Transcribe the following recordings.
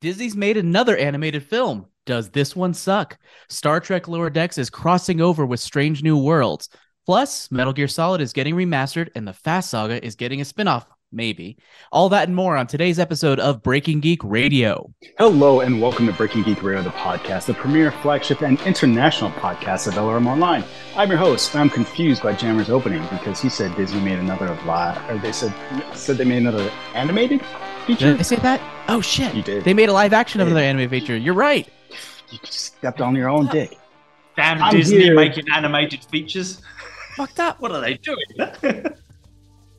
Disney's made another animated film. Does this one suck? Star Trek Lower Decks is crossing over with Strange New Worlds. Plus, Metal Gear Solid is getting remastered and the Fast Saga is getting a spin-off, maybe. All that and more on today's episode of Breaking Geek Radio. Hello and welcome to Breaking Geek Radio, the podcast, the premier flagship and international podcast of LRM Online. I'm your host, I'm confused by Jammer's opening because he said Disney made another live, or they said said they made another animated feature. Did I say that? Oh shit! You did. They made a live action of another anime feature. You're right. You just stepped on your own dick. Damn I'm Disney here. making animated features. Fucked up. What are they doing?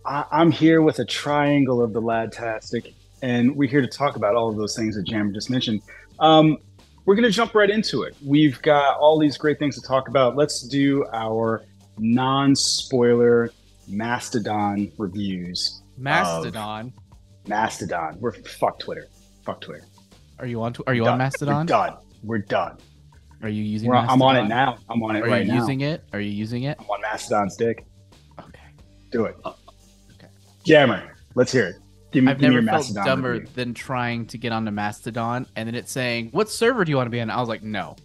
I, I'm here with a triangle of the Ladtastic, and we're here to talk about all of those things that Jammer just mentioned. Um, we're going to jump right into it. We've got all these great things to talk about. Let's do our non-spoiler Mastodon reviews. Mastodon. Mastodon. We're fuck Twitter. Fuck Twitter. Are you on? Tw- are you Done. on Mastodon? We're done. We're done. Are you using? We're, I'm on it now. I'm on it Are right you using it? Are you using it? I'm on Mastodon's dick. Okay. Do it. Uh, okay. Jammer, let's hear it. Give me, I've give me never your felt Mastodon dumber review. than trying to get onto Mastodon and then it's saying, "What server do you want to be on?" I was like, "No,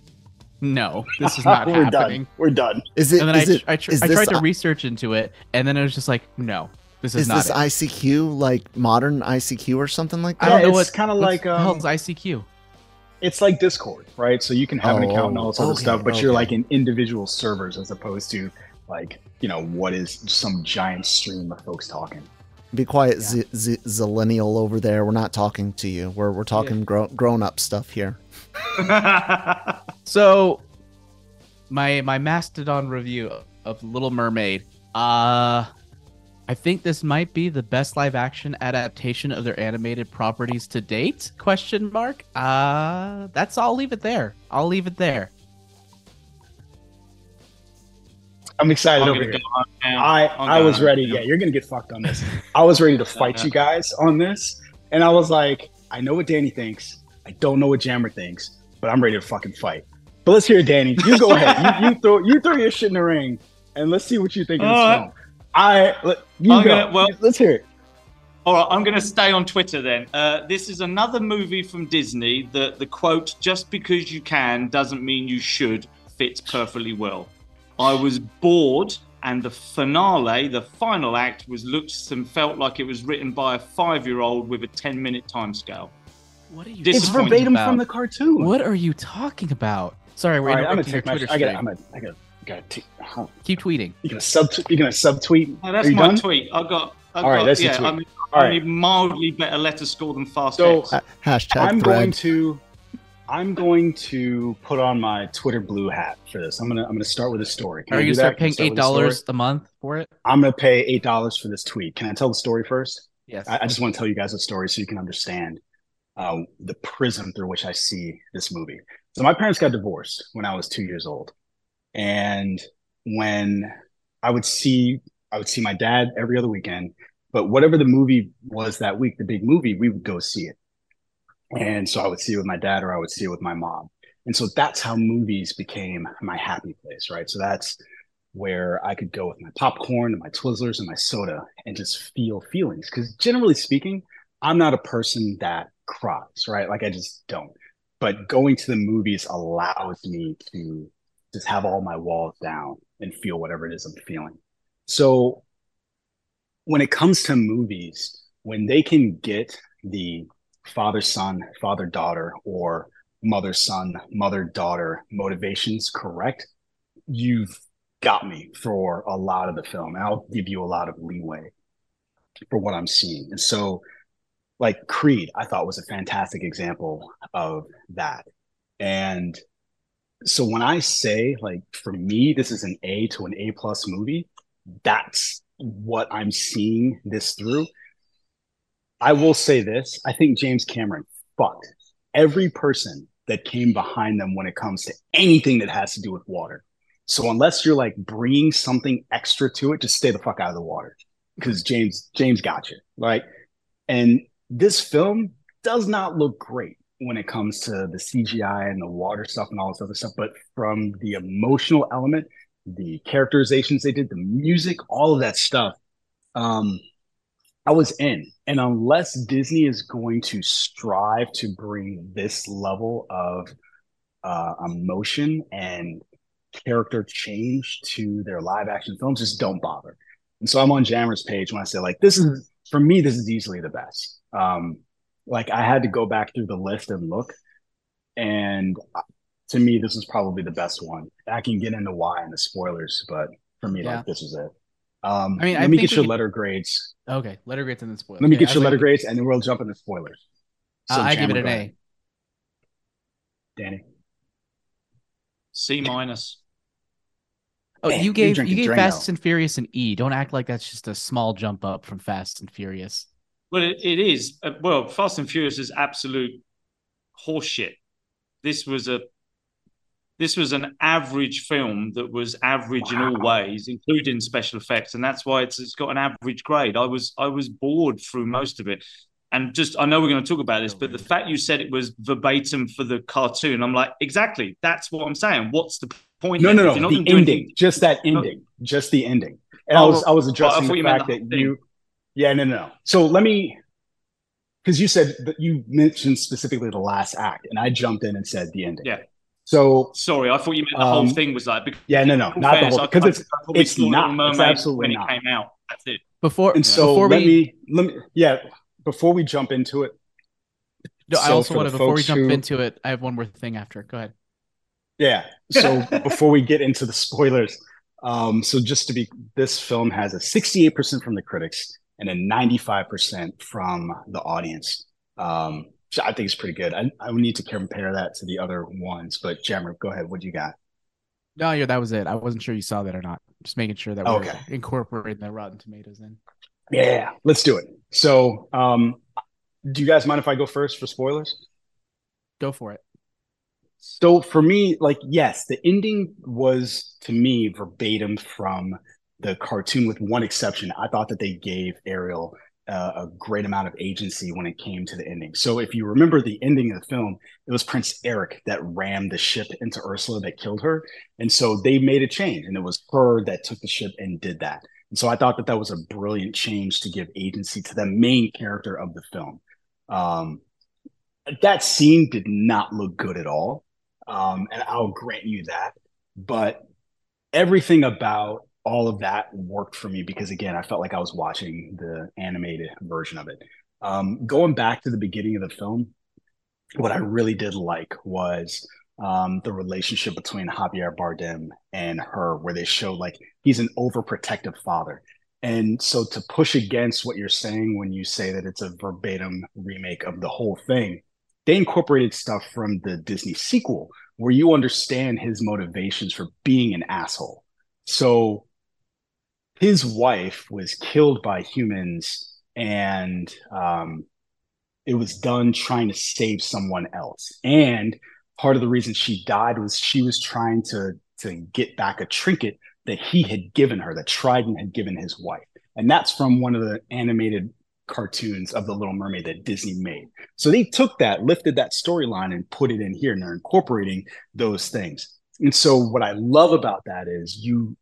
no, this is not We're happening." done. We're done. Is it? And then is I, it- I, tr- is I this tried to I- research into it, and then it was just like, "No, this is, is not." this it. ICQ like modern ICQ or something like I that? don't know it's what kinda like, the hell's um, ICQ. It's like Discord, right? So you can have an Oh, account and all this other stuff, but you're like in individual servers as opposed to like, you know, what is some giant stream of folks talking. Be quiet, Z- Z- Zillennial over there. We're not talking to you. We're we're talking gro- grown up stuff here. So, my my Mastodon review of Little Mermaid. Uh, I think this might be the best live action adaptation of their animated properties to date? Question mark. Uh, that's. I'll leave it there. I'll leave it there. I'm excited I'm over here. go home now. I, I'm I was ready. Yeah, you're gonna get fucked on this. I was ready to fight you guys on this, and I was like, I know what Danny thinks. I don't know what Jammer thinks, but I'm ready to fucking fight. But let's hear it, Danny. You go ahead. You, you throw you throw your shit in the ring, and let's see what you think of this All right. film. I let, you I'm go. gonna- well- let's hear it. All right, I'm going to stay on Twitter then. Uh, this is another movie from Disney that the quote, just because you can doesn't mean you should, fits perfectly well. I was bored, and the finale, the final act, was looked and felt like it was written by a five year old with a 10 minute timescale. What are you? This It's verbatim about? from the cartoon. What are you talking about? Sorry, we're All right, I'm gonna interrupting take my. Twitter I stream. gotta. I'm gonna. I gotta. Gotta. T- huh. Keep tweeting. You're gonna sub? You're gonna subtweet? Oh, that's my done? tweet. I got. I All right, got, that's your yeah, tweet. I mean, All I right. mean, mildly better letter score than Fast So- X. Ha- hashtag I'm thread. going to I'm going to put on my Twitter blue hat for this. I'm gonna I'm gonna start with a story. Can Are I you gonna start that? Can I paying start eight with a story? dollars a month for it? I'm gonna pay eight dollars for this tweet. Can I tell the story first? Yes. I, I just want to tell you guys a story so you can understand uh, the prism through which I see this movie. So my parents got divorced when I was two years old, and when I would see I would see my dad every other weekend, but whatever the movie was that week, the big movie, we would go see it. And so I would see it with my dad or I would see it with my mom. And so that's how movies became my happy place, right? So that's where I could go with my popcorn and my Twizzlers and my soda and just feel feelings. Because generally speaking, I'm not a person that cries, right? Like I just don't. But going to the movies allows me to just have all my walls down and feel whatever it is I'm feeling. So when it comes to movies, when they can get the father son, father daughter, or mother son, mother daughter motivations correct, you've got me for a lot of the film. I'll give you a lot of leeway for what I'm seeing. And so, like Creed, I thought was a fantastic example of that. And so when I say, like, for me, this is an A to an A plus movie, that's what I'm seeing this through. I will say this I think James Cameron fucked every person that came behind them when it comes to anything that has to do with water. So unless you're like bringing something extra to it, just stay the fuck out of the water because James James got you right. And this film does not look great when it comes to the CGI and the water stuff and all this other stuff, but from the emotional element, the characterizations they did, the music, all of that stuff, um, I was in. And unless Disney is going to strive to bring this level of uh, emotion and character change to their live action films, just don't bother. And so I'm on Jammer's page when I say, like, this is for me, this is easily the best. Um, like, I had to go back through the list and look. And uh, to me, this is probably the best one. I can get into why and the spoilers, but for me, Yeah. like, this is it. Um, I mean, let I me get your could- letter grades. Okay, letter grades and then spoilers. Let me Okay, get your letter like- grades, and then we'll jump into spoilers. Uh, I give it an A. ahead. Danny. C minus. Oh, Man, you gave you gave Drano. Fast and Furious an E. Don't act like that's just a small jump up from Fast and Furious. Well, it, it is. Uh, well, Fast and Furious is absolute horseshit. This was a this was an average film that was average in all ways, including special effects, and that's why it's it's got an average grade. I was I was bored through most of it, and just I know we're going to talk about this, but the fact you said it was verbatim for the cartoon, I'm like, exactly. That's what I'm saying. What's the point? No, no, no. The ending, anything- just that ending, just the ending. And I Oh, was, I was addressing the fact that thing. you, yeah, no, no, no. So let me, because you said that you mentioned specifically the last act, and I jumped in and said the ending. Yeah. So Sorry, I thought you meant the Um, whole thing was like. because yeah, no, no, in not the whole, because I- it's I it's not. It's absolutely when not. it came out. That's it. Before And so before let we me let me yeah. Before we jump into it, no, I also for want to before we jump who- into it, I have one more thing after. Go ahead. Yeah. So before we get into the spoilers, um, so just to be, this film has a 68% from the critics and then 95% from the audience. Um, which I think it's pretty good. I, I would need to compare that to the other ones, but Jammer, go ahead. What do you got? No, yeah, that was it. I wasn't sure you saw that or not. Just making sure that we're Okay. incorporating the Rotten Tomatoes in. Yeah, let's do it. So, um, do you guys mind if I go first for spoilers? Go for it. So for me, like, yes, the ending was to me verbatim from the cartoon, with one exception. I thought that they gave Ariel uh, a great amount of agency when it came to the ending. So if you remember the ending of the film, it was Prince Eric that rammed the ship into Ursula that killed her, and so they made a change, and it was her that took the ship and did that. And so I thought that that was a brilliant change to give agency to the main character of the film. Um, that scene did not look good at all. Um, and I'll grant you that. But everything about all of that worked for me because, again, I felt like I was watching the animated version of it. Um, going back to the beginning of the film, what I really did like was um, the relationship between Javier Bardem and her, where they show like he's an overprotective father. And so to push against what you're saying when you say that it's a verbatim remake of the whole thing, they incorporated stuff from the Disney sequel where you understand his motivations for being an asshole. So his wife was killed by humans and um, it was done trying to save someone else. And part of the reason she died was she was trying to to get back a trinket that he had given her, that Trident had given his wife. And that's from one of the animated cartoons of the Little Mermaid that Disney made. So they took that, lifted that storyline and put it in here and they're incorporating those things. And so what I love about that is you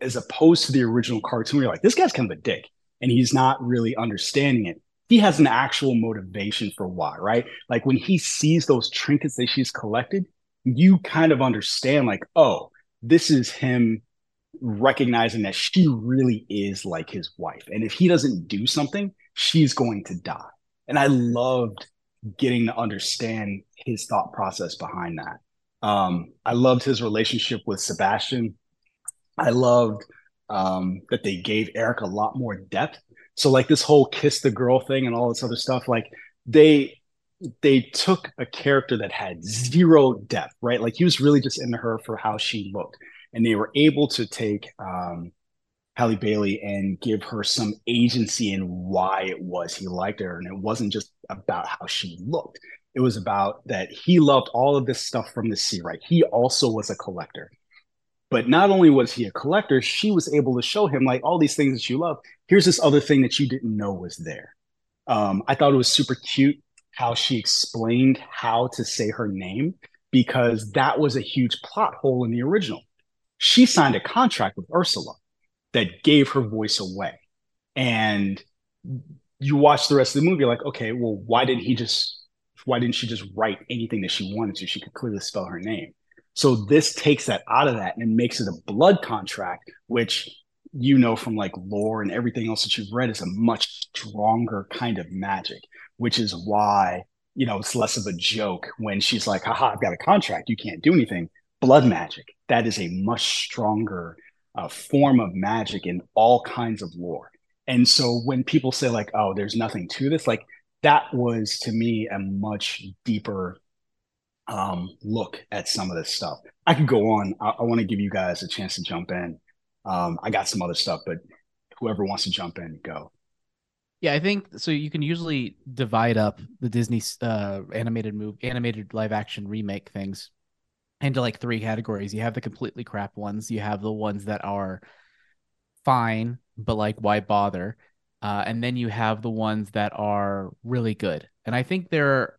as opposed to the original cartoon, you're like, this guy's kind of a dick and he's not really understanding it. He has an actual motivation for why, right? Like when he sees those trinkets that she's collected, you kind of understand, like, oh, this is him recognizing that she really is like his wife. And if he doesn't do something, she's going to die. And I loved getting to understand his thought process behind that. Um, I loved his relationship with Sebastian. I loved um, that they gave Eric a lot more depth. So like this whole kiss the girl thing and all this other stuff, like they they took a character that had zero depth, right? Like he was really just into her for how she looked, and they were able to take um, Halle Bailey and give her some agency in why it was he liked her, and it wasn't just about how she looked. It was about that he loved all of this stuff from the sea, right? He also was a collector. But not only was he a collector, she was able to show him like all these things that you love. Here's this other thing that you didn't know was there. Um, I thought it was super cute how she explained how to say her name because that was a huge plot hole in the original. She signed a contract with Ursula that gave her voice away. And you watch the rest of the movie, like, okay, well, why didn't he just, why didn't she just write anything that she wanted to? She could clearly spell her name. So this takes that out of that and makes it a blood contract, which you know from like lore and everything else that you've read is a much stronger kind of magic, which is why, you know, it's less of a joke when she's like, haha, I've got a contract. You can't do anything. Blood magic, that is a much stronger uh, form of magic in all kinds of lore. And so when people say like, "Oh, there's nothing to this," like that was to me a much deeper um, look at some of this stuff. I could go on. I, I want to give you guys a chance to jump in. Um, I got some other stuff, but whoever wants to jump in, go. Yeah, I think so. You can usually divide up the Disney uh, animated move, animated live action remake things into like three categories. You have the completely crap ones. You have the ones that are fine, but like why bother? Uh, and then you have the ones that are really good. And I think they're,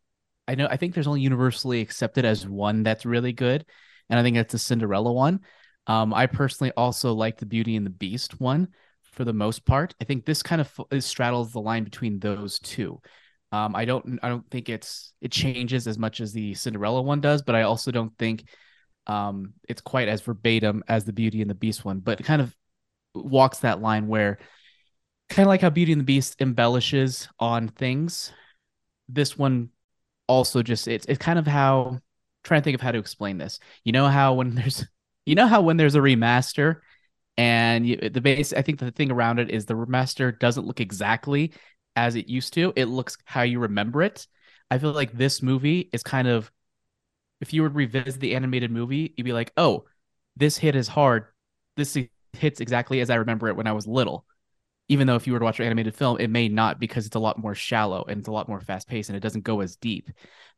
I know, I think there's only universally accepted as one that's really good, and I think that's the Cinderella one. Um, I personally also like the Beauty and the Beast one for the most part. I think this kind of straddles the line between those two. Um, I don't I don't think it's it changes as much as the Cinderella one does, but I also don't think um, it's quite as verbatim as the Beauty and the Beast one. But kind of walks that line where kind of like how Beauty and the Beast embellishes on things. This one also just it's it's kind of how I'm trying to think of how to explain this. You know how when there's you know how when there's a remaster and you, the base I think the thing around it is the remaster doesn't look exactly as it used to. It looks how you remember it. I feel like this movie is kind of if you would revisit the animated movie, you'd be like, "Oh, this hit is hard. This hits exactly as I remember it when I was little." Even though if you were to watch an animated film, it may not because it's a lot more shallow and it's a lot more fast paced and it doesn't go as deep.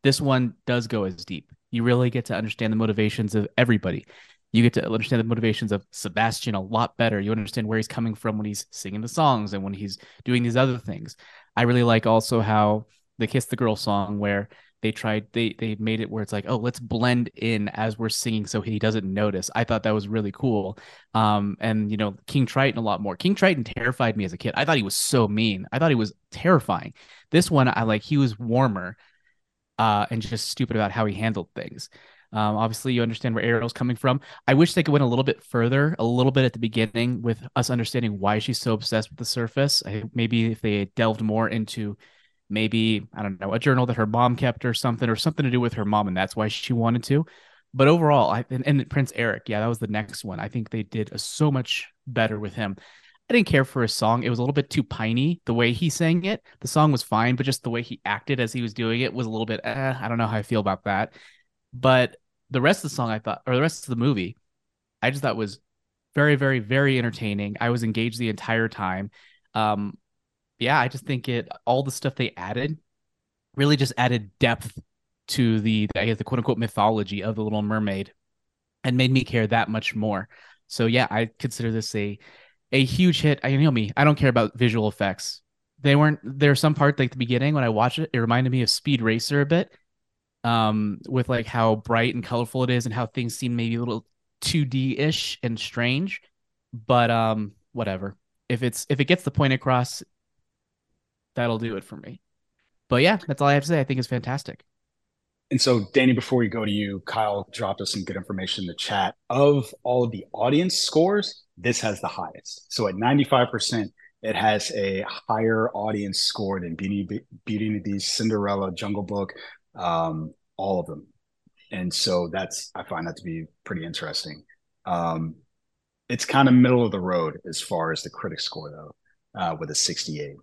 This one does go as deep. You really get to understand the motivations of everybody. You get to understand the motivations of Sebastian a lot better. You understand where he's coming from when he's singing the songs and when he's doing these other things. I really like also how the Kiss the Girl song where they tried they they made it where it's like oh let's blend in as we're singing so he doesn't notice. I thought that was really cool. Um and you know king triton a lot more. King triton terrified me as a kid. I thought he was so mean. I thought he was terrifying. This one i like he was warmer uh and just stupid about how he handled things. Um, obviously, you understand where Ariel's coming from. I wish they could went a little bit further, a little bit at the beginning, with us understanding why she's so obsessed with the surface. I, maybe if they delved more into maybe I don't know a journal that her mom kept or something or something to do with her mom and that's why she wanted to. But overall, I and, and Prince Eric, yeah, that was the next one. I think they did a, so much better with him. I didn't care for his song. It was a little bit too piney the way he sang it. The song was fine, but just the way he acted as he was doing it was a little bit. Eh, I don't know how I feel about that. But the rest of the song, I thought, or the rest of the movie, I just thought was very, very, very entertaining. I was engaged the entire time. Um, yeah, I just think it all the stuff they added really just added depth to the I guess the quote unquote mythology of the Little Mermaid and made me care that much more. So yeah, I consider this a a huge hit. I you know me, I don't care about visual effects. They weren't there some part like the beginning when I watched it, it reminded me of Speed Racer a bit. Um, with like how bright and colorful it is and how things seem maybe a little 2D ish and strange. But um, whatever. If it's if it gets the point across, that'll do it for me. But yeah, that's all I have to say. I think it's fantastic. And so, Danny, before we go to you, Kyle dropped us some good information in the chat. Of all of the audience scores, this has the highest. So at 95%, it has a higher audience score than Beauty, Beauty and the Beast, Cinderella, Jungle Book, um, all of them. And so that's, I find that to be pretty interesting. Um, it's kind of middle of the road as far as the critic score, though, uh, with a 68.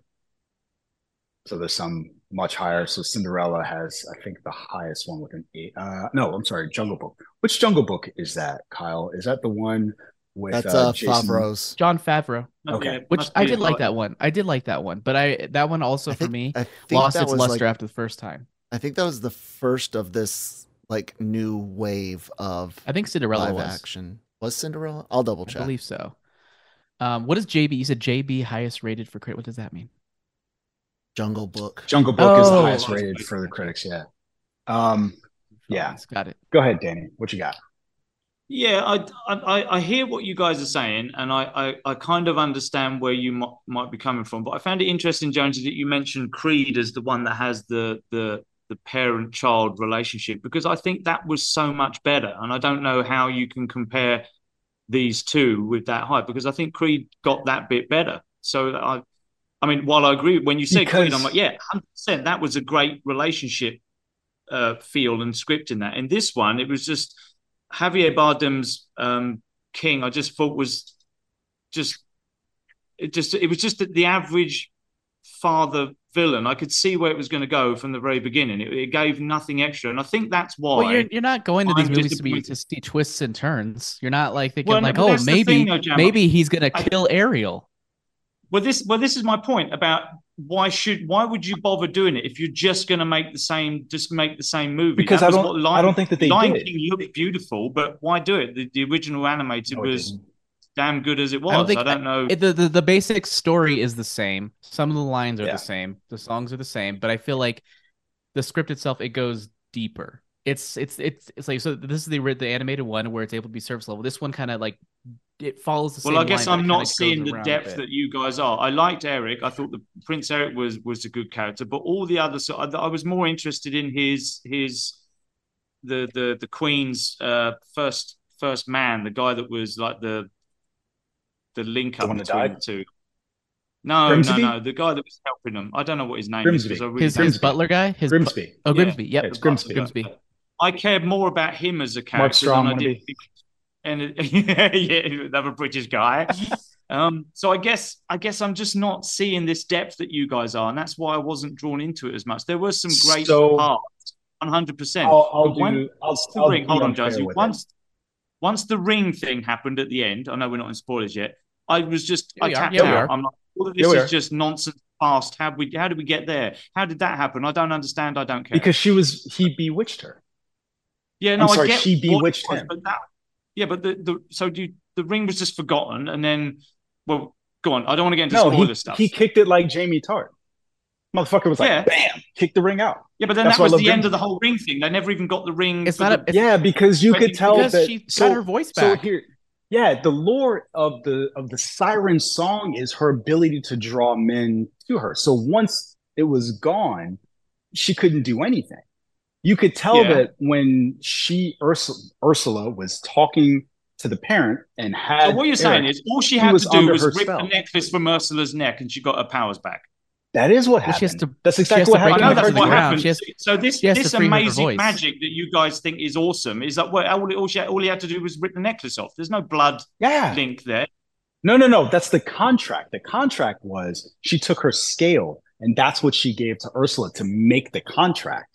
So there's some much higher. So Cinderella has, I think, the highest one with an eight. Uh, no, I'm sorry, Jungle Book. Which Jungle Book is that, Kyle? Is that the one with That's uh, uh, Jason? Jon Jon Favreau, Okay. Yeah, which I did like that one. I did like that one, but I that one also I for me I lost its luster like, after the first time. I think that was the first of this like new wave of I think Cinderella live was. action. Was Cinderella? I'll double check. I believe so. Um, what is JB? You said JB highest rated for crit. What does that mean? Jungle Book. Jungle Book is the Oh. highest rated for the critics. Yeah. Um, Yeah. Got it. go ahead, Danny. What you got? Yeah, I, I I hear what you guys are saying, and I I, I kind of understand where you might, might be coming from. But I found it interesting, Jonesy, that you mentioned Creed as the one that has the the the parent child relationship because I think that was so much better, and I don't know how you can compare these two with that height because I think Creed got that bit better. So I, I mean, while I agree when you say Because- Creed, I'm like, yeah, hundred percent, that was a great relationship uh, feel and script in that. In this one, it was just Javier Bardem's um, King. I just thought was just it just it was just the, the average father villain. I could see where it was going to go from the very beginning. It, it gave nothing extra, and I think that's why. Well, you're, you're not going to these I'm movies to be to see twists and turns. You're not like thinking Well, no, like, but oh, maybe thing, though, maybe he's gonna I- kill Ariel. Well, this well, this is my point about why should why would you bother doing it if you're just going to make the same just make the same movie? Because That I don't- what Lion, I don't think that they Lion did. King looked beautiful, but why do it? The, the original animated No, was damn good as it was. I I don't don't, know. It, the, the the basic story is the same. Some of the lines are Yeah. the same. The songs are the same, but I feel like the script itself it goes deeper. It's it's it's it's like so. This is the the animated one where it's able to be surface level. This one kind of like it follows the same. well, I guess line, I'm not seeing the depth that you guys are. I liked Eric. I thought the Prince Eric was was a good character, but all the others, so I, I was more interested in his his the the the Queen's uh, first first man, the guy that was like the the link The up one that between the two. No, Grimsby? no, no. The guy that was helping them. I don't know what his name Grimsby. is. 'cause I really his his butler guy. His bu- Grimsby. oh, Yeah. Grimsby. Yep. Yeah, it's Grimsby. Grimsby. I cared more about him as a character Strong, than I did. And it- yeah, yeah, another British guy. um, so I guess I guess I'm just not seeing this depth that you guys are, and that's why I wasn't drawn into it as much. There were some great So- parts, 100. percent I'll, I'll But when- do. I'll, the I'll ring. Hold on, unfair Josie. with it. Once, once the ring thing happened at the end, I know we're not in spoilers yet. I was just, Yeah, I we are. tapped Yeah, we out. are. I'm like, all of this we is just nonsense. Past. How we? How did we get there? How did that happen? I don't understand. I don't care. because she was he bewitched her. yeah, no, I'm sorry, I get she bewitched was, him. But that, yeah, but the, the so do you, the ring was just forgotten, and then well, go on. I don't want to get into No, spoiler he, stuff. he kicked it like Jamie Tartt. Motherfucker was like, Yeah. bam, kicked the ring out. yeah, but then that's that was the end Grimsby. of the whole ring thing. They never even got the ring. It's for not the- a. Yeah, because you could tell because that she so, her voice so back. here, yeah, the lore of the of the siren song is her ability to draw men to her. So once it was gone, she couldn't do anything. You could tell Yeah. that when she Ursula, Ursula was talking to the parent and had So what you're saying Eric, is all she had was to do was her rip spell. the necklace from Ursula's neck, and she got her powers back. that is what Well, she has happened. to- That's she exactly has what to I happened. know that's what happened. Has- so this she has to this amazing magic that you guys think is awesome is that well, all, all, she, all he had to do was rip the necklace off. There's no blood Yeah. link there. No, no, no. That's the contract. The contract was she took her scale and that's what she gave to Ursula to make the contract.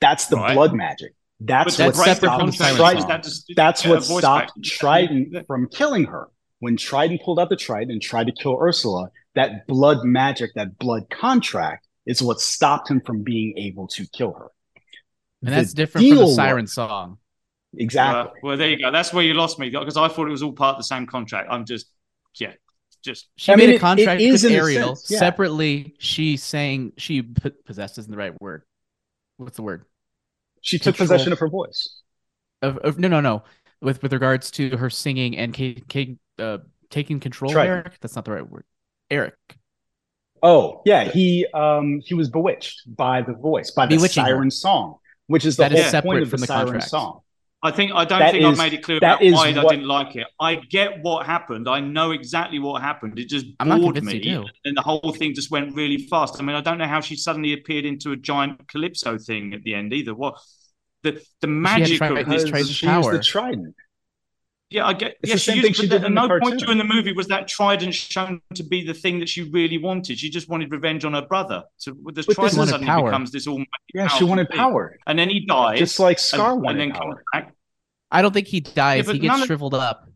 That's the Right. blood magic. That's But what that's stopped from the contract, siren Trident. that just- That's get what stopped back. Trident from killing her. When Trident pulled out the Trident and tried to kill Ursula, that blood magic, that blood contract is what stopped him from being able to kill her. and The that's different from the siren was- song. Exactly. Uh, well, there you go. That's where you lost me because I thought it was all part of the same contract. I'm just, yeah, just She I made mean, a it- it contract with in Ariel sense, yeah. separately. She sang she p- possessed isn't the right word. What's the word? she took Control. possession of her voice. Of, of no no no with with regards to her singing and ca- ca- uh, taking control. Trident. Eric, that's not the right word. Eric. Oh, yeah, he um he was bewitched by the voice, by the Bewitching her. siren song, which is the That is whole separate point of from the, the siren contract. song. I think I don't That think is- I've made it clear that about is why I didn't like it. I get what happened. I know exactly what happened. It just I'm bored me, and the whole thing just went really fast. I mean, I don't know how she suddenly appeared into a giant calypso thing at the end either. What the the magic tried- of He's this? Because Triton's used power. the trident. Yeah, I get. It's yeah, she same used, thing but she did at in the no point during the movie was that trident shown to be the thing that she really wanted. She just wanted revenge on her brother. So the But this trident wanted suddenly power. becomes this all. Yeah, she wanted thing. power, and then he dies, just like Scar and, wanted and then power. comes back. I don't think he dies. but he gets none of- shriveled up.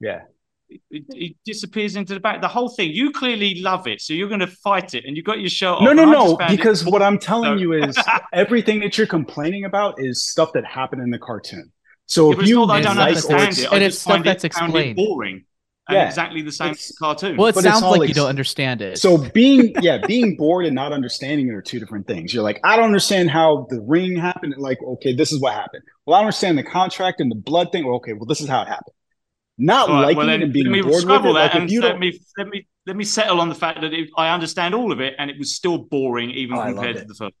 Yeah, It, it disappears into the back. The whole thing. You clearly love it, so you're going to fight it, and you got your shirt no, off. no, and I just no. found it Because what I'm telling So- you is everything that you're complaining about is stuff that happened in the cartoon. So if you not that I don't like or understand it. And it's stuff that's it, found explained. boring. And Yeah, exactly the same it's- cartoon. Well, it But sounds all like you don't understand it. So being yeah, being bored and not understanding it are two different things. You're like, I don't understand how the ring happened. Like, okay, this is what happened. Well, I understand the contract and the blood thing. Well, okay, well, this is how it happened. Not All right, liking well, it and being let me bored with it. scrabble Like, if and you let me let me let me settle on the fact that it, I understand all of it, and it was still boring even Oh, compared to the first.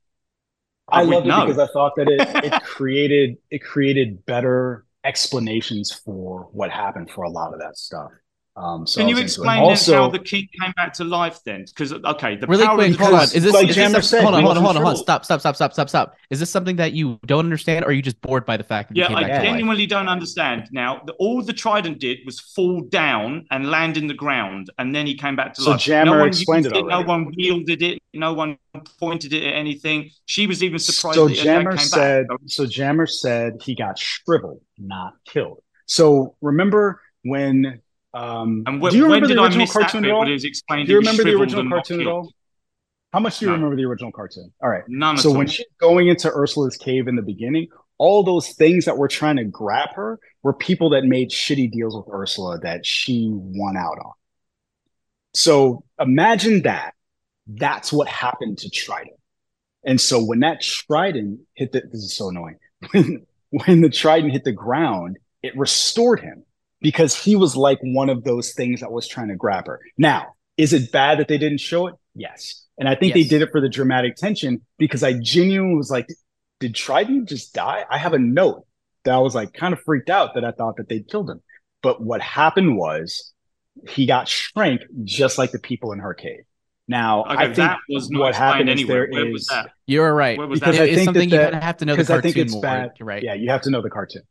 I oh, would loved it know. because I thought that it it created it created better explanations for what happened for a lot of that stuff. Um, so Can you was into explain also, then how the king came back to life then? Because okay, the really power quick, hold on. Is this, like is Jammer this said, hold on, hold on, hold on, hold on. Stop, stop, stop, stop, stop, stop. Is this something that you don't understand, or are you just bored by the fact that Yeah, you I came back to life? genuinely don't understand. Now, the, all the Trident did was fall down and land in the ground, and then he came back to So life. Jammer no one explained used it No one wielded it. No one pointed it at anything. She was even surprised so that Jammer came said back. so Jammer said he got shriveled, not killed. So remember when um And when, do you remember did the original cartoon at all? it was explained Do you remember the original cartoon at all? How much do you remember the original cartoon? All right. None So when all. she's going into Ursula's cave in the beginning, all those things that were trying to grab her were people that made shitty deals with Ursula that she won out on. So imagine that. That's what happened to Trident. And so when that Trident hit the this is so annoying. When when the Trident hit the ground, it restored him because he was like one of those things that was trying to grab her. Now, is it bad that they didn't show it? Yes. And I think they did it for the dramatic tension because I genuinely was like, did Trident just die? I have a note that I was like kind of freaked out that I thought that they'd killed him. But what happened was he got shrank just like the people in her cave. Now, Okay, I think that was not what happened is anywhere. was is- that? You're right. Where was Because that? I It- it's think something that you that- kind have to know the because I think it's more. bad. You're right. Yeah, you have to know the cartoon.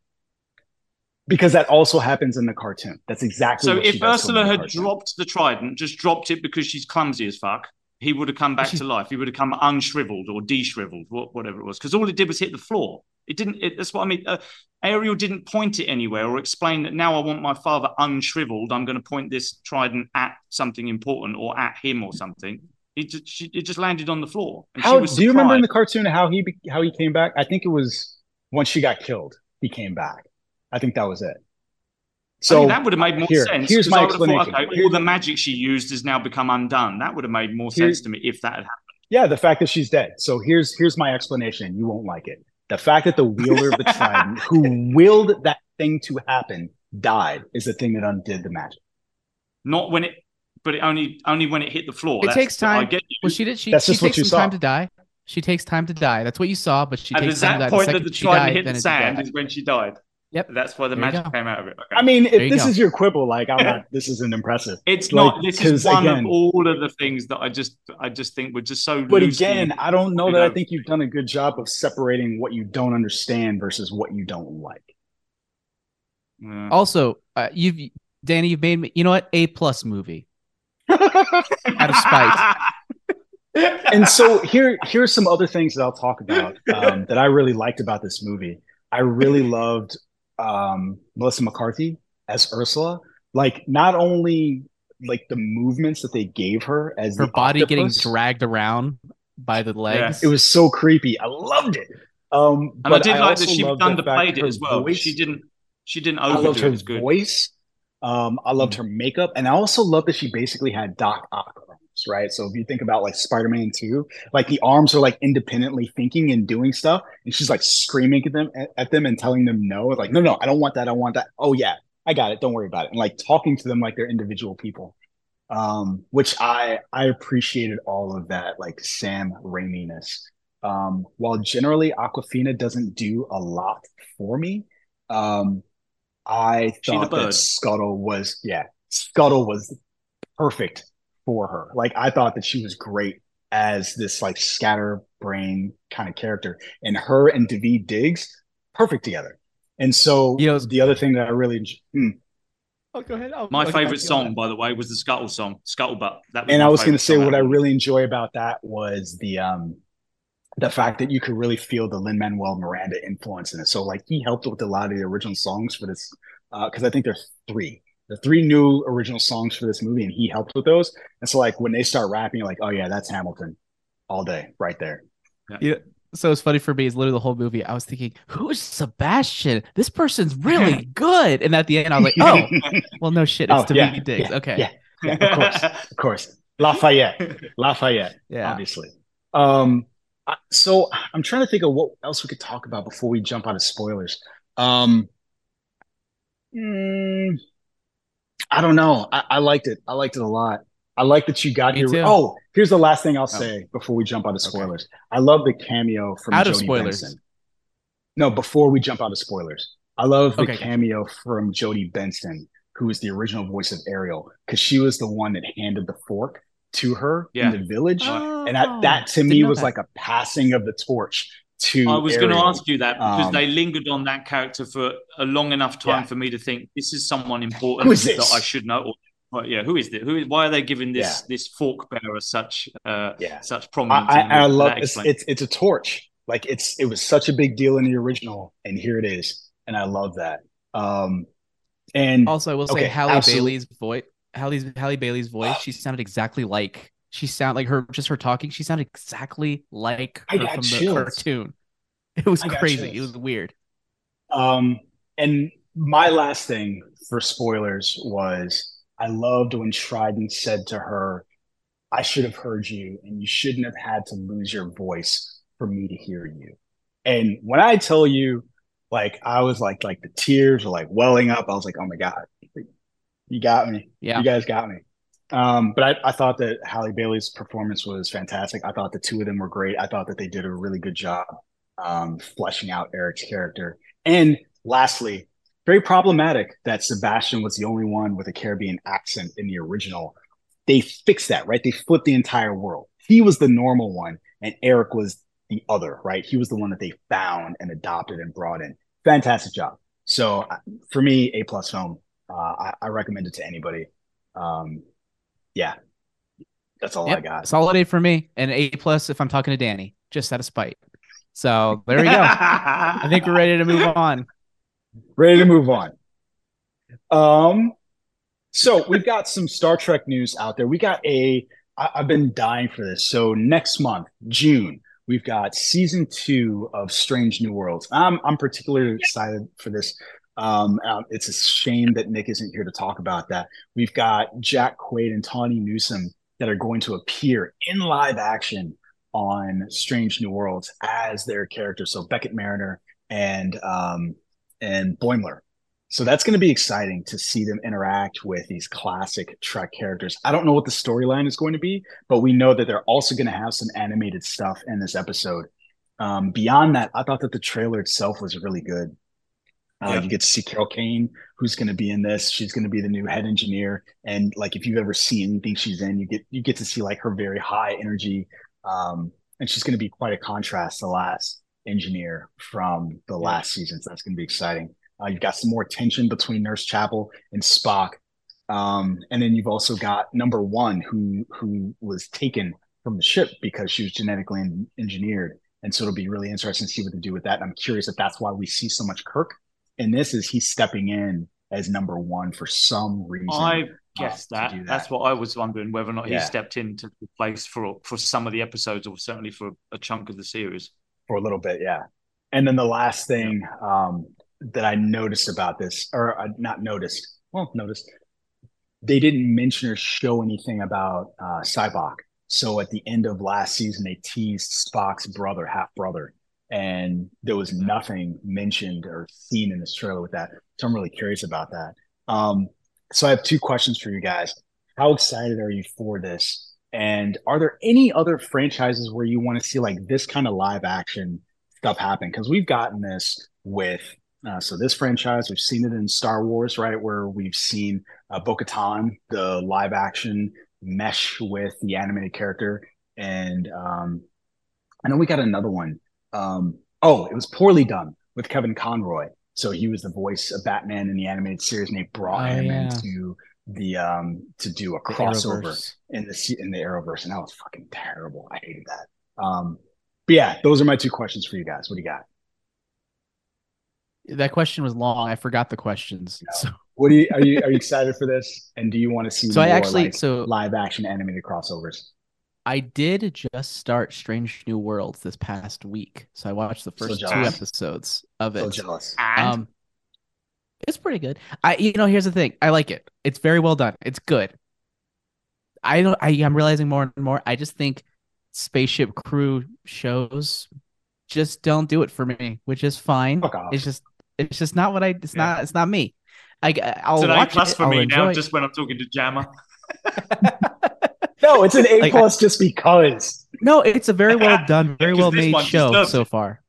Because that also happens in the cartoon. That's exactly So if Ursula had cartoon. dropped the trident, just dropped it because she's clumsy as fuck, he would have come back to life. He would have come unshriveled or deshriveled, whatever it was. Because all it did was hit the floor. It didn't. It, that's what I mean. Uh, Ariel didn't point it anywhere or explain that now I want my father unshriveled. I'm going to point this trident at something important or at him or something. It just, she, it just landed on the floor. And she How do you remember in the cartoon how he how he came back? I think it was once she got killed, he came back. I think that was it. I So mean, that would have made more here- sense. here's 'cause my I would thought, explanation. okay, all the magic she used has now become undone. That would have made more Here- sense to me if that had happened. yeah, the fact that she's dead. So here's here's my explanation. You won't like it. The fact that the wielder of the trident, who willed that thing to happen, died, is the thing that undid the magic. Not when it, but it only only when it hit the floor. It That's- takes time. I get you. Well, she did. She, That's she just what takes you some time to die. She takes time to die. That's what you saw, but she and takes at time to that die. point the that the she trident died, hit the sand is when she died. Yep. That's why the There magic came out of it. Okay. I mean, if this go. is your quibble, like I'm not, this isn't impressive. it's like, not. This is one again- of all of the things that I just, I just think were just so. But again, I don't know you that I think you've done a good job of separating what you don't understand versus what you don't like. Yeah. Also, uh, you've Danny, you've made me. You know what? A plus movie. Out of spite. and so here here's some other things that I'll talk about um, that I really liked about this movie. I really loved um, Melissa McCarthy as Ursula. Like not only like the movements that they gave her as Her the body getting dragged around by the legs. It was so creepy. I loved it. Um, and I but did like that she loved the fact underplayed it as well. voice- She didn't. She didn't I loved her it as good. voice. Um, I loved her makeup, and I also loved that she basically had Doc Ock arms, right? So if you think about like Spider-Man 2, like the arms are like independently thinking and doing stuff, and she's like screaming at them at, at them and telling them no, like no, no, I don't want that, I want that. Oh yeah, I got it, don't worry about it, and like talking to them like they're individual people, um, which I I appreciated all of that like Sam Raimi-ness. Um, while generally Awkwafina doesn't do a lot for me, um, I thought that. Scuttle was yeah, Scuttle was perfect for her. Like I thought that she was great as this like scatterbrain kind of character, and her and Daveed Diggs perfect together. And so You know, the other thing that I really enj- hmm. Oh, go ahead. I'll- My I'll favorite to you on song, by the way, was the Scuttle song, Scuttlebutt. That was and I was going to say what I out of it. really enjoy about that was the um the fact that you could really feel the Lin Manuel Miranda influence in it. So like he helped with a lot of the original songs for this because I think there's three, the three new original songs for this movie, and he helped with those. And so like when they start rapping, you're like, oh yeah, that's Hamilton all day right there. Yeah. so it's funny for me. It's literally the whole movie. I was thinking, who is Sebastian? This person's really good. And at the end, I was like, oh, well, no shit. It's Oh, Daveed yeah, Diggs. yeah, okay. yeah. Yeah, of course, of course. Lafayette, Lafayette, Yeah. obviously. Um, so I'm trying to think of what else we could talk about before we jump out of spoilers. Um, mm, I don't know. I, I liked it. I liked it a lot. I like that you got Me here. too. Oh, here's the last thing I'll oh. say before we jump out of spoilers. I love the cameo from Out of spoilers. Benson. No, before we jump out of spoilers, I love the Okay, cameo from Jodi Benson, who is the original voice of Ariel, because she was the one that handed the fork to her Yeah. in the village, Oh, and that, that to me was that. like a passing of the torch to. I was going to ask you that because Um, they lingered on that character for a long enough time Yeah. for me to think this is someone important Who is that? I should know. Or, well, yeah, who is this? Who? Why are they giving this Yeah. this fork bearer such uh, Yeah. such I, prominence? I, in the I love it's, it's it's a torch. Like it's it was such a big deal in the original, and here it is, and I love that. Um, and Also, I will say Okay, Halle absolutely. Bailey's voice. Halle's Halle Bailey's voice. She sounded exactly like she sound like her. Just her talking. She sounded exactly like her from the cartoon. It was I crazy. It was weird. Um, and my last thing for spoilers was I loved when Trident said to her, I should have heard you, and you shouldn't have had to lose your voice for me to hear you. And when I tell you, like, I was like, like the tears were like welling up. I was like, oh my God, you got me. Yeah. You guys got me. Um, but I, I thought that Halle Bailey's performance was fantastic. I thought the two of them were great. I thought that they did a really good job um, fleshing out Eric's character. And lastly, very problematic that Sebastian was the only one with a Caribbean accent in the original. They fixed that, right? They flipped the entire world. He was the normal one, and Eric was the other, right? He was the one that they found and adopted and brought in. Fantastic job. So uh, for me, A plus film. Uh, I, I recommend it to anybody. Um, yeah, that's all I got. Solid A for me, and A plus if I'm talking to Danny, just out of spite. So there we go. I think we're ready to move on. ready to move on. Um, so we've got some Star Trek news out there. We got a. I, I've been dying for this. So next month, June, we've got season two of Strange New Worlds. I'm I'm particularly excited for this. Um, uh, it's a shame that Nick isn't here to talk about that. We've got Jack Quaid and Tawny Newsome that are going to appear in live action on Strange New Worlds as their characters. So Beckett Mariner and um, and Boimler. So that's going to be exciting to see them interact with these classic Trek characters. I don't know what the storyline is going to be, but we know that they're also going to have some animated stuff in this episode. Um, beyond that, I thought that the trailer itself was really good. Uh, Yeah. You get to see Carol Kane, who's going to be in this. She's going to be the new head engineer, and like if you've ever seen anything she's in, you get you get to see like her very high energy, um, and she's going to be quite a contrast to the last engineer from the last season. So that's going to be exciting. Uh, you've got some more tension between Nurse Chapel and Spock, um, and then you've also got Number One, who who was taken from the ship because she was genetically engineered, and so it'll be really interesting to see what they do with that. And I'm curious if that's why we see so much Kirk in this. Is he's stepping in as Number One for some reason? I guess to that. that. That's what I was wondering whether or not Yeah. he stepped into the place for for some of the episodes, or certainly for a chunk of the series. for a little bit, yeah. And then the last thing um, that I noticed about this, or uh, not noticed, well, noticed, they didn't mention or show anything about uh, Sybok. So at the end of last season, they teased Spock's brother, half brother, and there was nothing mentioned or seen in this trailer with that. So I'm really curious about that. Um, so I have two questions for you guys. How excited are you for this? And are there any other franchises where you want to see like this kind of live action stuff happen? Because we've gotten this with uh, so this franchise, we've seen it in Star Wars, right? Where we've seen uh, Bo-Katan, the live action mesh with the animated character, and um, I know we got another one. Um, oh, it was poorly done with Kevin Conroy. So he was the voice of Batman in the animated series, and they brought Oh, him yeah. into the um to do a crossover Arrowverse. in the in the Arrowverse, and that was fucking terrible. I hated that. Um, but yeah, those are my two questions for you guys. What do you got? That question was long. I forgot the questions. So, What do you are you are you excited for this? And do you want to see so I actually like, so live action animated crossovers? I did just start Strange New Worlds this past week, so I watched the So first two episodes of So it. jealous. Um, it's pretty good. I, you know, here's the thing. I like it. It's very well done. It's good. I don't. I, I'm realizing more and more. I just think spaceship crew shows just don't do it for me, which is fine. Fuck off. It's just, it's just not what I. It's Yeah. not. It's not me. I, I'll it's an A watch plus it, for I'll me now, enjoy it. just when I'm talking to Jammer. No, it's an A Like, plus just because. No, it's a very well done, very well made show so it. far.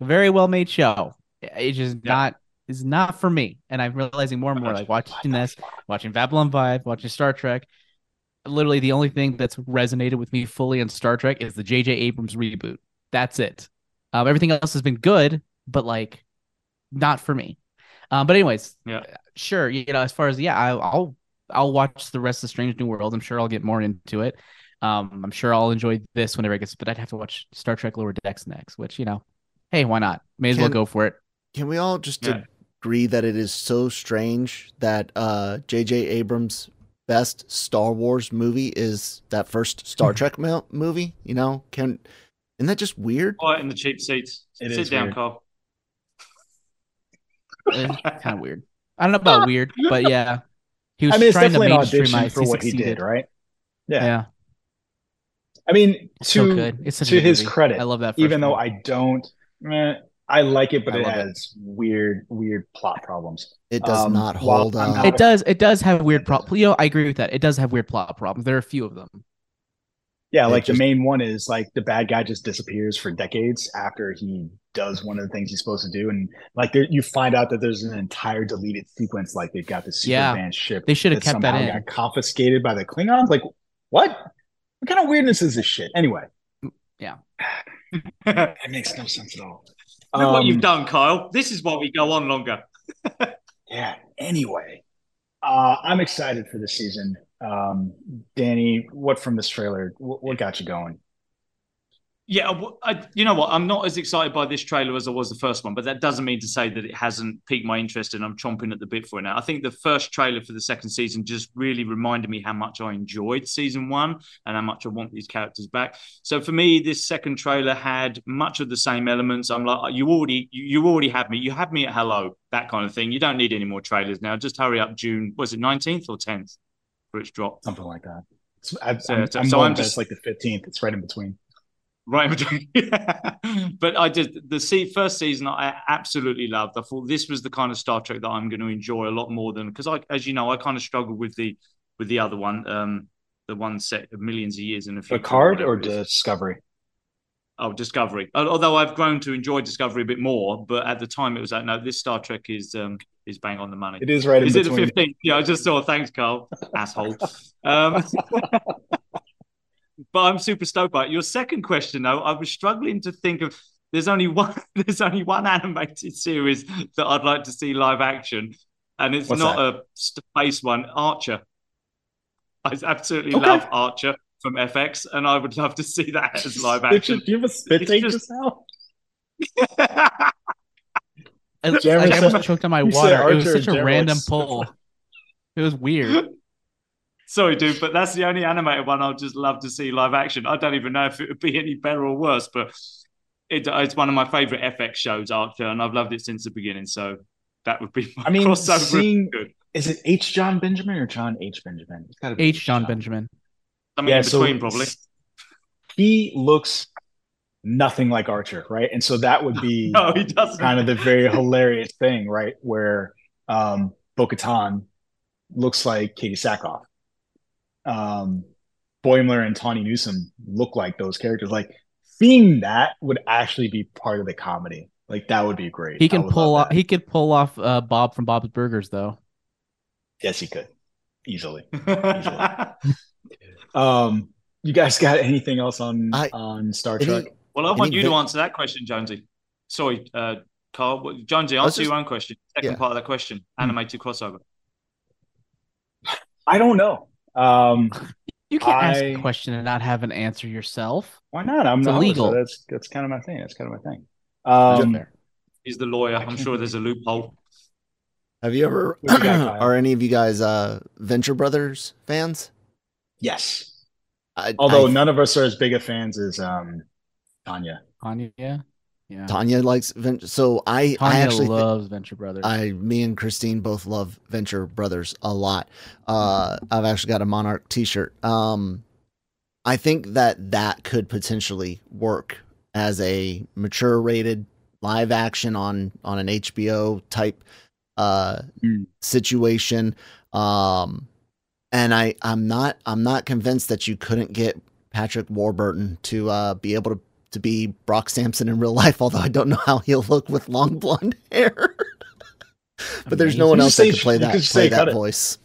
Very well made show. It's just Yeah. not is not for me. And I'm realizing more and more, like watching this, watching Babylon 5, watching Star Trek. Literally the only thing that's resonated with me fully in Star Trek is the JJ Abrams reboot. That's it. Um, everything else has been good, but like not for me. Um, but anyways, Yeah. sure. You know, as far as yeah, I, I'll I'll watch the rest of Strange New World. I'm sure I'll get more into it. Um, I'm sure I'll enjoy this whenever it gets, but I'd have to watch Star Trek Lower Decks next, which you know, hey, why not? May as well go for it. Can we all just Yeah. agree that it is so strange that uh J.J. Abrams' best Star Wars movie is that first Star Trek mo- movie? You know, can isn't that just weird? Quiet in the cheap seats. It Sit down, weird. Carl. Kind of weird. I don't know about weird, but yeah, he was I mean, it's trying definitely an mainstream audition for what he did, right? Yeah, Yeah. I mean, it's so to good. It's to good his movie. credit, I love that. even though one. I don't, eh, I like it, but I it love it. has weird, weird plot problems. It does Um, not hold I'm up. it does. It does have weird problems. You know, I agree with that. It does have weird plot problems. There are a few of them. Yeah, like just- the main one is like the bad guy just disappears for decades after he does one of the things he's supposed to do, and like there, you find out that there's an entire deleted sequence. Like they've got this super Yeah. advanced ship. They should have kept that somehow in. Got confiscated by the Klingons. Like what? What kind of weirdness is this shit? Anyway, Yeah. it makes no sense at all. what Um, you've done, Kyle. This is why we go on longer. Yeah. Anyway, uh, I'm excited for this season. Um, Danny, what from this trailer? What, what got you going? Yeah, I, you know what? I'm not as excited by this trailer as I was the first one, but that doesn't mean to say that it hasn't piqued my interest and I'm chomping at the bit for it now. I think the first trailer for the second season just really reminded me how much I enjoyed season one and how much I want these characters back. So for me, this second trailer had much of the same elements. I'm like, you already, you, already had me. You had me at hello, that kind of thing. You don't need any more trailers now. Just hurry up. June was it 19th or 10th for dropped. Something like that. It's, I, So- I'm, so- I'm so I'm just- like the 15th. It's right in between. right in between. but I did the see, first season. I absolutely loved. I thought this was the kind of Star Trek that I'm going to enjoy a lot more than because I, as you know, I kind of struggled with the with the other one, um, the one set of millions of years in the future. Picard or whatever it is. Discovery? oh Discovery. Although I've grown to enjoy Discovery a bit more, but at the time it was like no, this Star Trek is um is bang on the money. It is right in Is it the between. 15th? Yeah, I just saw. Thanks, Carl. Asshole. Um, but I'm super stoked by it. Your second question, though, I was struggling to think of. There's only one. There's only one animated series that I'd like to see live action, and it's What's not that? a space one. Archer. I absolutely Okay. love Archer from FX, and I would love to see that as live action. do you have a spit take just- just now? I, Jeremy like, I said- almost choked on my water. It was such a general, random it's- pull. It was weird. Sorry, dude, but that's the only animated one I'd just love to see live action. I don't even know if it would be any better or worse, but it, it's one of my favorite FX shows, Archer, and I've loved it since the beginning. So that would be my I mean, crossover. seeing- good. Is it H. John Benjamin or John H. Benjamin? It's gotta be H. John Benjamin. Something in between, probably. He looks nothing like Archer, right? And so that would be No, he doesn't. kind of the very hilarious thing, right? Where um, Bo Katan looks like Katee Sackhoff. Um, Boimler and Tawny Newsome look like those characters. Like seeing that would actually be part of the comedy. Like that would be great. He can pull off. that. He could pull off uh, Bob from Bob's Burgers, though. Yes, he could easily. Um, you guys got anything else on I- on Star any- Trek? Well, I want you to answer that question, Jonesy. Sorry, uh, Carl. Jonesy, answer just- your own question. Second yeah. part of that question. Animated crossover. I don't know. Um, You can't ask a question and not have an answer yourself. why not? I'm It's the host, illegal. so that's that's kind of my thing. That's kind of my thing. Um. He's the lawyer. I I'm sure there's a loophole. Have you ever you got, are any of you guys uh Venture Brothers fans? yes. I, Although I- none of us are as big of fans as um, Tanya. Tanya, yeah, yeah. Tanya likes Venture. So I, Tanya I actually thi- loves Venture Brothers. I, me and Christine both love Venture Brothers a lot. Uh, I've actually got a Monarch T-shirt. Um, I think that that could potentially work as a mature rated live action on on an HBO type uh Mm. situation. Um, and I I'm not I'm not convinced that you couldn't get Patrick Warburton to uh be able to to be Brock Samson in real life, although I don't know how he'll look with long blonde hair. but there's no one else that can play that could play that voice.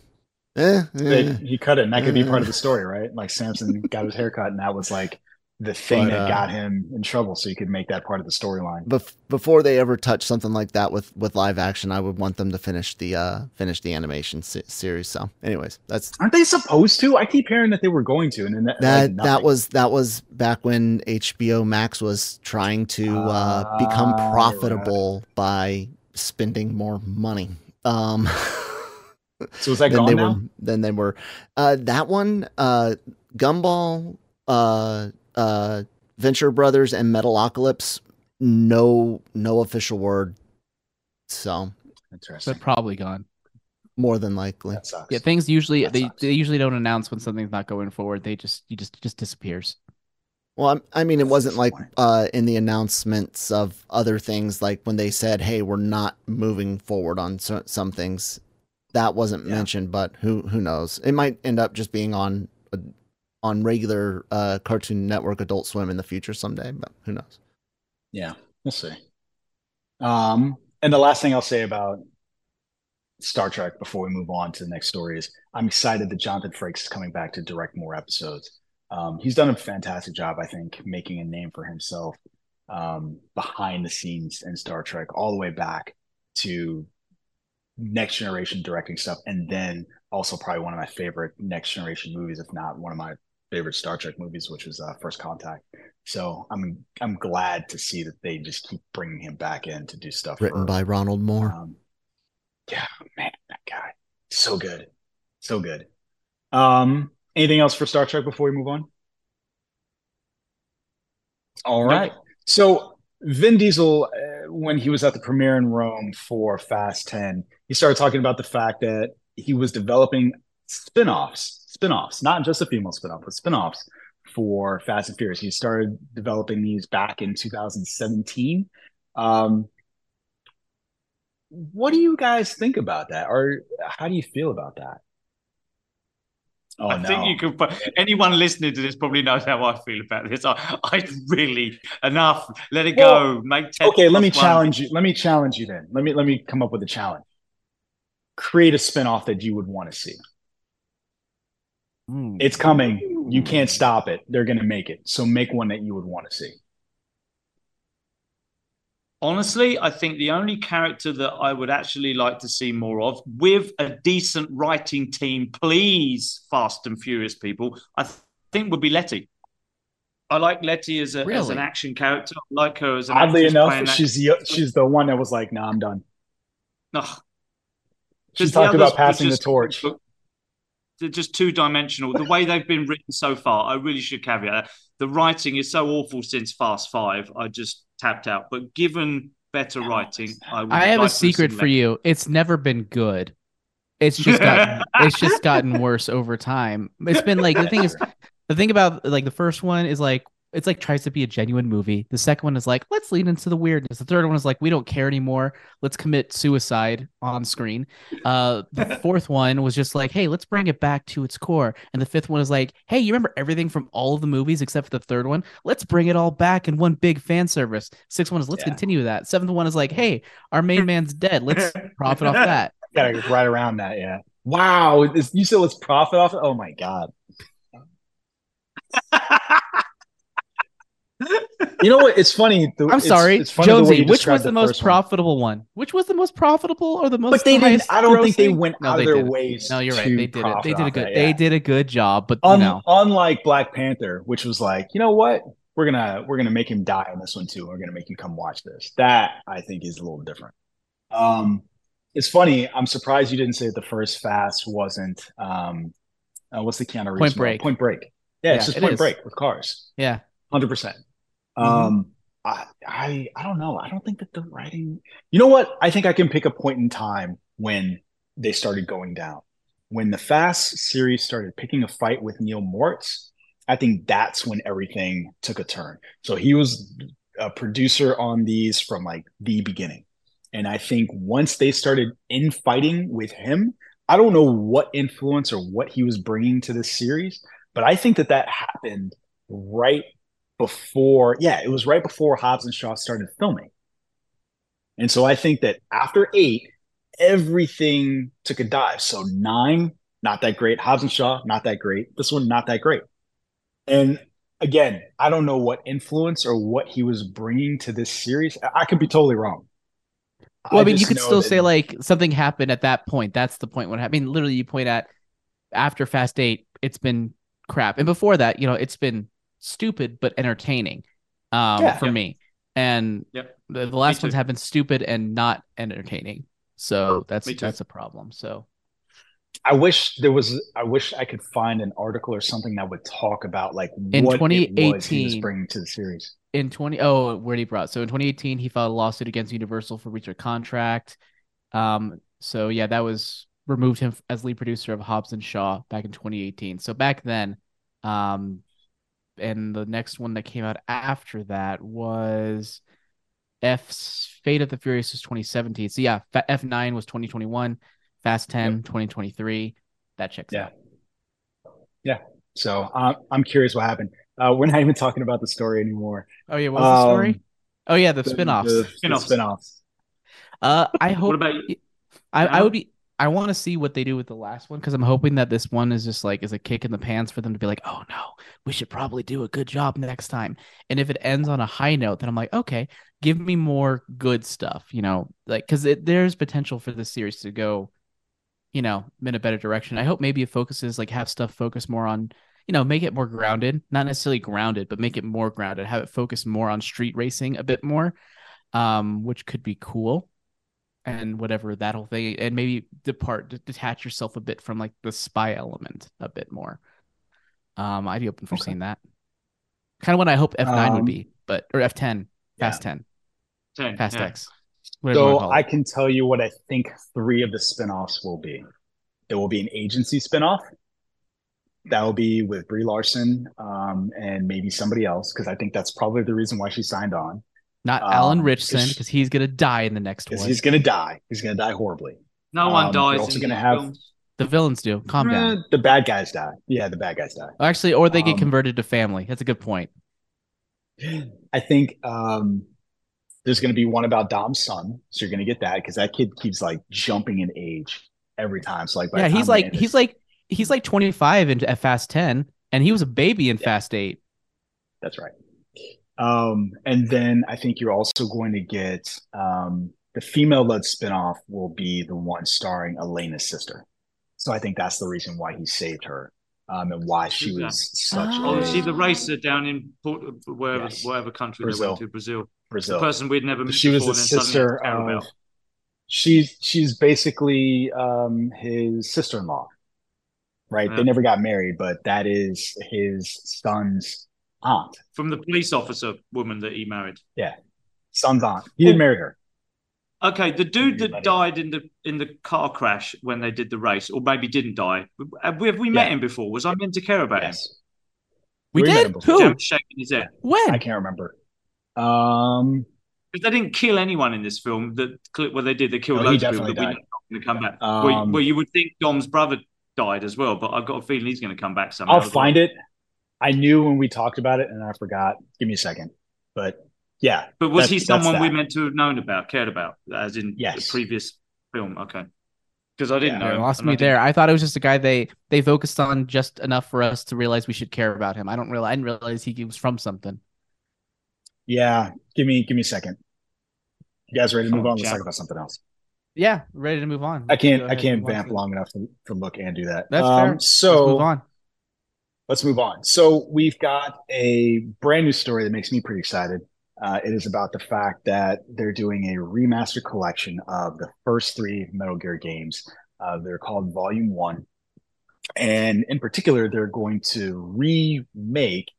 Eh, They- eh. he cut it, and that could be part of the story, right? Like Samson got his haircut, and that was like the thing But, that uh, got him in trouble, so you could make that part of the storyline. Bef- before they ever touch something like that with with live action, I would want them to finish the uh finish the animation se- series. So, anyways, that's Aren't they supposed to? I keep hearing that they were going to, and then that that like, that was that was back when HBO Max was trying to uh, become Ah, profitable by spending more money. Um, so. Is that than gone they now? were than they were. Uh, that one, uh, Gumball, uh, uh, Venture Brothers, and Metalocalypse. No, no official word. So interesting. They're probably gone. more than likely. That sucks. Yeah, things usually That they, sucks. they usually don't announce when something's not going forward. They just you just just disappears. Well, I'm- I mean, it wasn't like uh, in the announcements of other things, like when they said, "Hey, we're not moving forward on so- some things." That wasn't Yeah. mentioned, but who who knows? It might end up just being on uh, on regular uh, Cartoon Network, Adult Swim in the future someday. But who knows? Yeah, we'll see. Um, and the last thing I'll say about Star Trek before we move on to the next story is I'm excited that Jonathan Frakes is coming back to direct more episodes. Um, he's done a fantastic job, I think, making a name for himself um, behind the scenes in Star Trek, all the way back to next generation directing stuff, and then also probably one of my favorite next generation movies, if not one of my favorite Star Trek movies, which was uh, First Contact. So I'm I'm glad to see that they just keep bringing him back in to do stuff. Written for- by Ronald Moore. um, yeah, man, that guy, so good, so good. Um, anything else for Star Trek before we move on? All right. Nope. So Vin Diesel, uh, when he was at the premiere in Rome for Fast Ten, he started talking about the fact that he was developing spin-offs, spin-offs, not just a female spin-off, but spin-offs for Fast and Furious. He started developing these back in 2017. Um, what do you guys think about that, or how do you feel about that? Oh I no! think you could. Anyone listening to this probably knows how I feel about this. I, I really enough. Let it Well, go. Make 10 okay, let me one. challenge you. Let me challenge you then. Let me let me come up with a challenge. Create a spinoff that you would want to see. Hmm. It's coming. You can't stop it. They're going to make it. So make one that you would want to see. Honestly, I think the only character that I would actually like to see more of, with a decent writing team, please, Fast and Furious people, I th- think would be Letty. I like Letty as, a, as an action character. I like her as an Oddly enough, she's the she's the one that was like, "Nah, I'm done." Ugh. She 'Cause the talked about were passing the just- torch. They're just two dimensional. The way they've been written so far, I really should caveat that. The writing is so awful since Fast Five. I just tapped out. But given better writing, I would I have like a secret for you. It's never been good. It's just gotten it's just gotten worse over time. It's been like the thing is the thing about like the first one is like it's like tries to be a genuine movie. The second one is like let's lean into the weirdness. The third one is like we don't care anymore. Let's commit suicide on screen. Uh, the fourth one was just like hey let's bring it back to its core. And the fifth one is like hey you remember everything from all of the movies except for the third one. Let's bring it all back in one big fan service. Sixth one is let's Yeah. continue that. Seventh one is like hey our main man's dead. Let's profit off that. Got to right around that. Yeah. Wow. This, you said let's profit off it. Oh my god. You know what? It's funny. the- I'm it's- sorry, it's funny Jonesy. Which was the, most first one. profitable one? Which was the most profitable or the most? But they didn't. I don't think they went No, out they of their didn't. ways. No, you're right. They did it. They did a good. that, They did a good job. But Un- you know, unlike Black Panther, which was like, you know what? We're gonna we're gonna make him die in this one too. We're gonna make you come watch this. That I think is a little different. Um, it's funny. I'm surprised you didn't say that the first Fast wasn't. Um, uh, what's the Keanu Reeves Point? Break. Point Break. Yeah, it's just it Point is. Break with cars. Yeah. 100%. percent Mhm. Um, I, I, I don't know. I don't think that the writing, you know what? I think I can pick a point in time when they started going down. When the Fast series started picking a fight with Neil Moritz, I think that's when everything took a turn. So he was a producer on these from like the beginning. And I think once they started infighting with him, I don't know what influence or what he was bringing to this series, but I think that that happened right before, yeah, it was right before Hobbs and Shaw started filming. And so I think that after eight, everything took a dive. So nine, not that great. Hobbs and Shaw, not that great. This one, not that great. And again, I don't know what influence or what he was bringing to this series. I I could be totally wrong. Well, I, mean, you could still that- say like something happened at that point. That's the point. When I mean, literally, you point at after Fast Eight, it's been crap, and before that, you know, it's been stupid but entertaining um, Yeah. for Yep. me. And Yep. the, the last too. ones have been stupid and not entertaining. So that's that's a problem. So I wish there was. I wish I could find an article or something that would talk about like In what it was he was bringing to the series. in 20 oh where did he brought so in 2018 he filed a lawsuit against universal for breach of contract um so yeah that was removed him as lead producer of hobbs and shaw back in 2018 so back then um and the next one that came out after that was f's fate of the furious was 2017 so yeah f9 was 2021 fast 10 2023 that checks Yeah. out Yeah. So uh, I'm curious what happened. Uh, we're not even talking about the story anymore. oh yeah what was the story Um, oh yeah the, The- spin-offs The, the Spin-offs. spin-offs. uh i hope What about I, I would be I want to see what they do with the last one because I'm hoping that this one is just like is a kick in the pants for them to be like, oh no, we should probably do a good job next time. And if it ends on a high note, then I'm like, okay, give me more good stuff, you know, like because there's potential for this series to go, you know, in a better direction. I hope maybe it focuses like have stuff focus more on, you know, make it more grounded, not necessarily grounded, but make it more grounded, have it focus more on street racing a bit more, um, which could be cool and whatever that whole thing and maybe depart detach yourself a bit from like the spy element a bit more um i'd be open for Okay. seeing that kind of what i hope f9 would Um, be but or f10 fast 10 10? fast yeah. x So I can tell you what I think three of the spin-offs will be. There will be an agency spin-off. That will be with Brie Larson um, and maybe somebody else because I think that's probably the reason why she signed on. Not alan um, Ritchson 'cause- because he's gonna die in the next one he's gonna die. He's gonna die horribly. No one Um, dies. also in gonna have- films. the villains do calm down Eh, the bad guys die. Yeah, the bad guys die. actually or they get um, converted to family that's a good point I think um, there's going to be one about Dom's son, so you're going to get that because that kid keeps like jumping in age every time. So like, by yeah he's like he's like he's like 25 in at fast 10 and he was a baby in Yeah. fast 8 that's right. Um, and then I think you're also going to get um, the female-led spinoff will be the one starring Elena's sister. So I think that's the reason why he saved her um, and why she Who's was such Oh, Oh, a is she the racer down in Port, wherever Yes. whatever country they Brazil. went to, Brazil? Brazil. The person we'd never met she was before the and sister of she's she's basically um his sister-in-law right Yeah. they never got married but that is his son's aunt from the police officer woman that he married. Yeah. Son's aunt he didn't marry her Okay, the dude that died in the in the car crash when they did the race, or maybe didn't die. Have we, have we met Yeah. him before? Was I meant to care about him? we We did him who Jam shaking his head. when i can't remember um Because they didn't kill anyone in this film. That well, they did. They killed No, he loads of people. definitely That we died. know are going to come back. well, Um, well, you would think Dom's brother died as well, but I've got a feeling he's going to come back somehow. i'll find it i knew when we talked about it and i forgot give me a second but yeah But was he someone we meant to have known about, cared about, as in Yes. the previous film? Okay, because I didn't Yeah, know. Yeah, lost and I me there. I thought it was just a guy they they focused on just enough for us to realize we should care about him. I don't realize I didn't realize he was from something. yeah give me give me a second you guys ready to move Oh, on let's Jack. talk about something else Yeah, ready to move on. i can't i can't vamp long enough to, to look and do that That's um fair. so Let's move on. Let's move on. So we've got a brand new story that makes me pretty excited. Uh, it is about the fact that they're doing a remaster collection of the first three Metal Gear games. Uh, they're called Volume One, and in particular, they're going to remake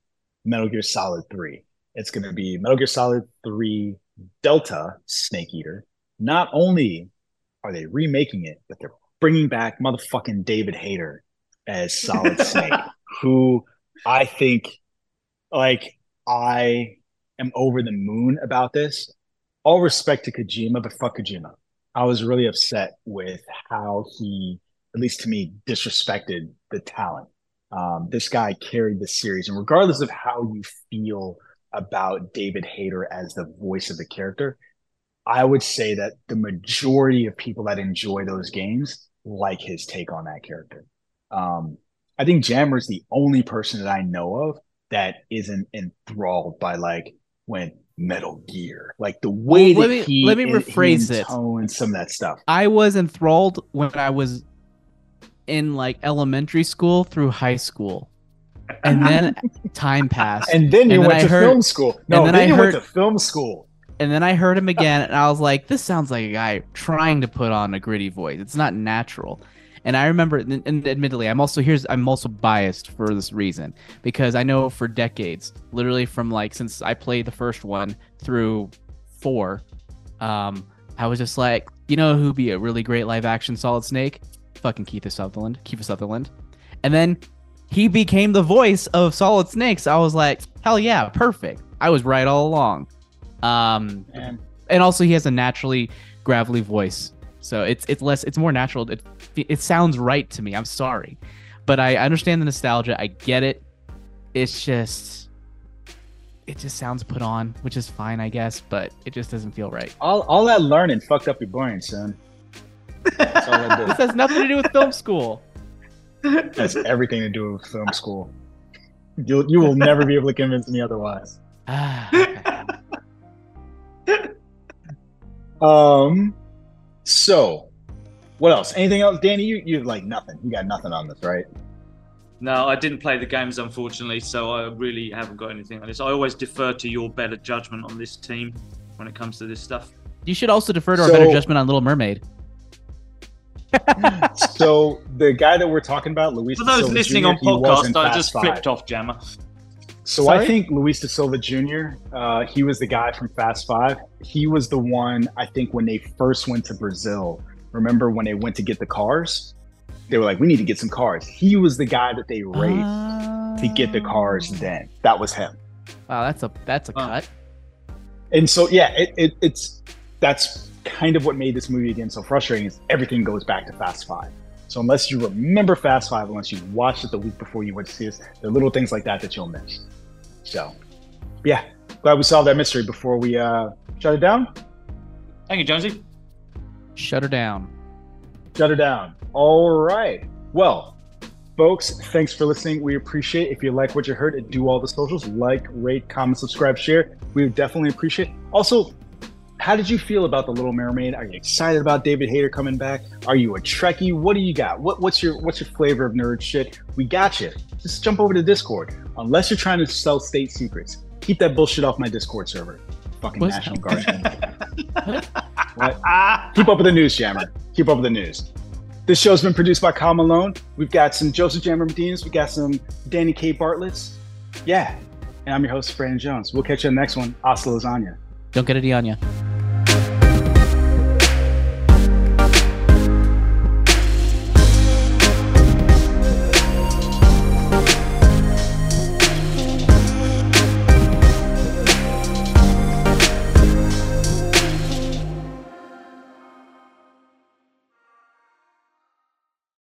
Metal Gear Solid 3. It's going to be Metal Gear Solid 3 Delta Snake Eater. Not only are they remaking it, but they're bringing back motherfucking David Hayter as Solid Snake, who I think, like, I am over the moon about this. All respect to Kojima, but fuck Kojima. I was really upset with how he, at least to me, disrespected the talent. Um, this guy carried the series, and regardless of how you feel about David Hayter as the voice of the character, I would say that the majority of people that enjoy those games like his take on that character. Um, I think Jammer is the only person that I know of that isn't enthralled by like when Metal Gear, like the way Well, let that me- he let me rephrase it. and some of that stuff. I was enthralled when I was in like elementary school through high school. And then time passed. And, And then you And then went I to heard- film school. No, then then, I you heard- went to film school. And then I heard him again and I was like, this sounds like a guy trying to put on a gritty voice. It's not natural. And I remember and admittedly, I'm also here's I'm also biased for this reason because I know for decades, literally from like since I played the first one through 4, um I was just like, you know who'd be a really great live action Solid Snake? Fucking Kiefer Sutherland. Kiefer Sutherland. And then he became the voice of Solid Snakes. I was like, hell yeah, perfect. I was right all along. Um, and also he has a naturally gravelly voice, so it's it's less it's more natural. It it sounds right to me. I'm sorry, but I understand the nostalgia. I get it. It's just it just sounds put on, which is fine, I guess, but it just doesn't feel right. all, all that learning fucked up your brain, son. That's all that This has nothing to do with film school. That's everything to do with film school. You'll, you will never be able to convince me otherwise. Ah. Um, so what else? Anything else, Danny? You you like nothing. You got nothing on this, right? No, I didn't play the games, unfortunately, so I really haven't got anything on this. I always defer to your better judgment on this team when it comes to this stuff. You should also defer to our better judgment on Little Mermaid. so the guy that we're talking about, Luis. For those Silva listening Jr., on he was in podcast, I Fast just Five. flipped off Jammer. So Sorry? I think Luis da Silva Jr. Uh, he was the guy from Fast Five. He was the one I think when they first went to Brazil. Remember when they went to get the cars? They were like, "We need to get some cars." He was the guy that they raised to get the cars. Then that was him. Wow, that's a that's a Wow. cut. And so yeah, it, it, it's that's kind of what made this movie again so frustrating. Is everything goes back to Fast Five. So unless you remember Fast Five, unless you watched it the week before you went to see us, there are little things like that that you'll miss. So yeah, glad we solved that mystery before we uh, shut it down. Thank you, Jonesy. Shut her down. Shut her down. All right. Well, folks, thanks for listening. We appreciate it. If you like what you heard, do all the socials like, rate, comment, subscribe, share. We would definitely appreciate. it. Also, how did you feel about the Little Mermaid? Are you excited about David Hayter coming back? Are you a Trekkie? What do you got? What, what's your what's your flavor of nerd shit? We got you. Just jump over to Discord. Unless you're trying to sell state secrets, keep that bullshit off my Discord server. Fucking What's National? Guard. what? Keep up with the news, Jammer. Keep up with the news. This show's been produced by Kyle Malone. We've got some Joseph Jammer Medinas. We got some Danny K. Bartlett's. Yeah. And I'm your host, Brandon Jones. We'll catch you on the next one. Hasta lasagna. Don't get it, you.